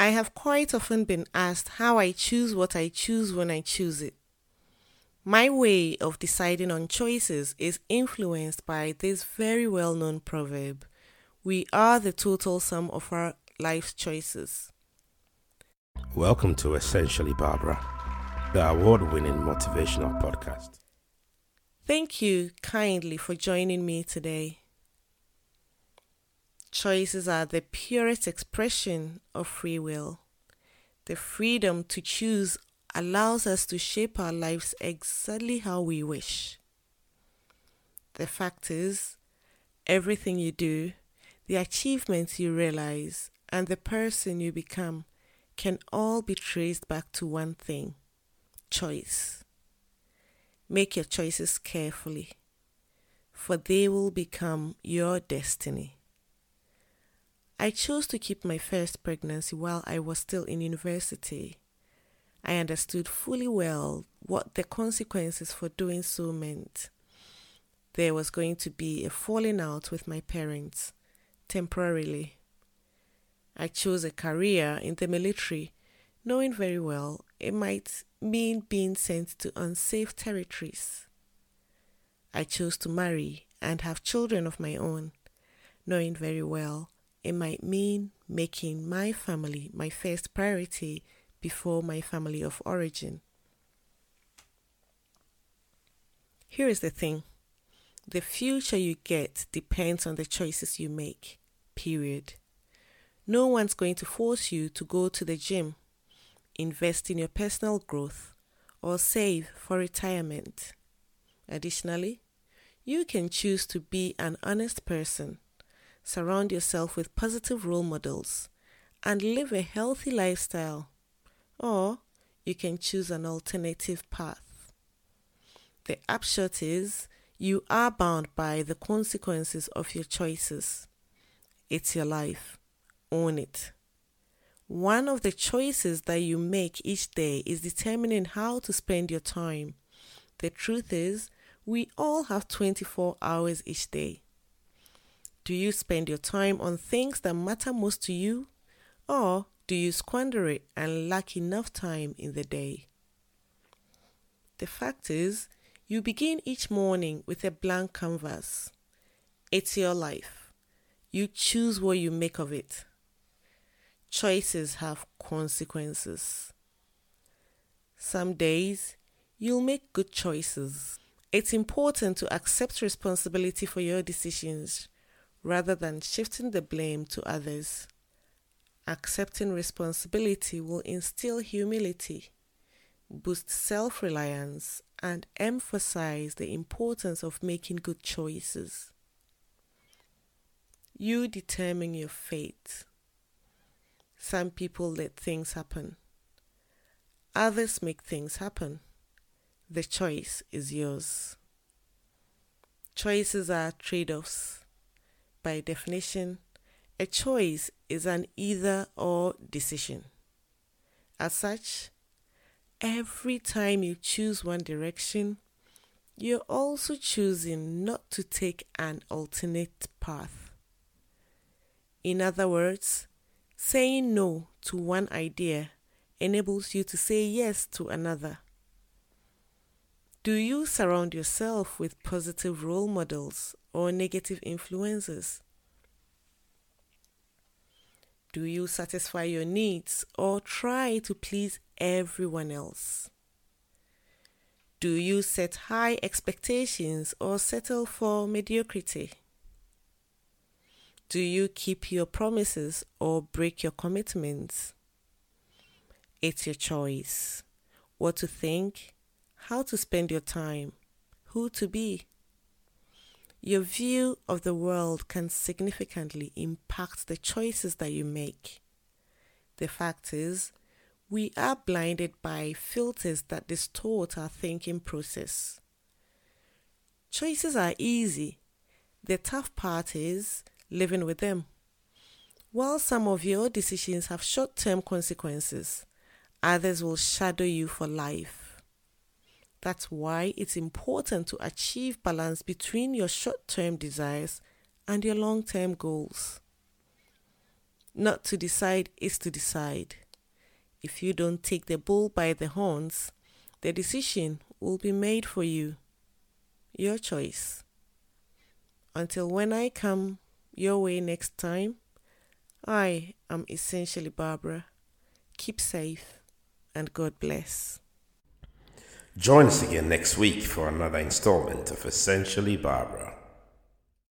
I have quite often been asked how I choose what I choose when I choose it. My way of deciding on choices is influenced by this very well known proverb We are the total sum of our life's choices. Welcome to Essentially Barbara, the award winning motivational podcast. Thank you kindly for joining me today. Choices are the purest expression of free will. The freedom to choose allows us to shape our lives exactly how we wish. The fact is, everything you do, the achievements you realize, and the person you become can all be traced back to one thing choice. Make your choices carefully, for they will become your destiny. I chose to keep my first pregnancy while I was still in university. I understood fully well what the consequences for doing so meant. There was going to be a falling out with my parents, temporarily. I chose a career in the military, knowing very well it might mean being sent to unsafe territories. I chose to marry and have children of my own, knowing very well it might mean making my family my first priority before my family of origin. Here is the thing the future you get depends on the choices you make, period. No one's going to force you to go to the gym, invest in your personal growth, or save for retirement. Additionally, you can choose to be an honest person surround yourself with positive role models, and live a healthy lifestyle. Or you can choose an alternative path. The upshot is you are bound by the consequences of your choices. It's your life. Own it. One of the choices that you make each day is determining how to spend your time. The truth is, we all have 24 hours each day. Do you spend your time on things that matter most to you? Or do you squander it and lack enough time in the day? The fact is, you begin each morning with a blank canvas. It's your life. You choose what you make of it. Choices have consequences. Some days you'll make good choices. It's important to accept responsibility for your decisions rather than shifting the blame to others. Accepting responsibility will instill humility, boost self reliance, and emphasize the importance of making good choices. You determine your fate. Some people let things happen, others make things happen. The choice is yours. Choices are trade offs by definition, a choice is an either or decision. As such, every time you choose one direction, you're also choosing not to take an alternate path. In other words, saying no to one idea enables you to say yes to another. Do you surround yourself with positive role models or negative influences? Do you satisfy your needs or try to please everyone else? Do you set high expectations or settle for mediocrity? Do you keep your promises or break your commitments? It's your choice what to think, how to spend your time, who to be. Your view of the world can significantly impact the choices that you make. The fact is, we are blinded by filters that distort our thinking process. Choices are easy. The tough part is living with them. While some of your decisions have short term consequences, others will shadow you for life. That's why it's important to achieve balance between your short term desires and your long term goals. Not to decide is to decide. If you don't take the bull by the horns, the decision will be made for you. Your choice. Until when I come your way next time, I am essentially Barbara. Keep safe and God bless. Join us again next week for another installment of Essentially Barbara.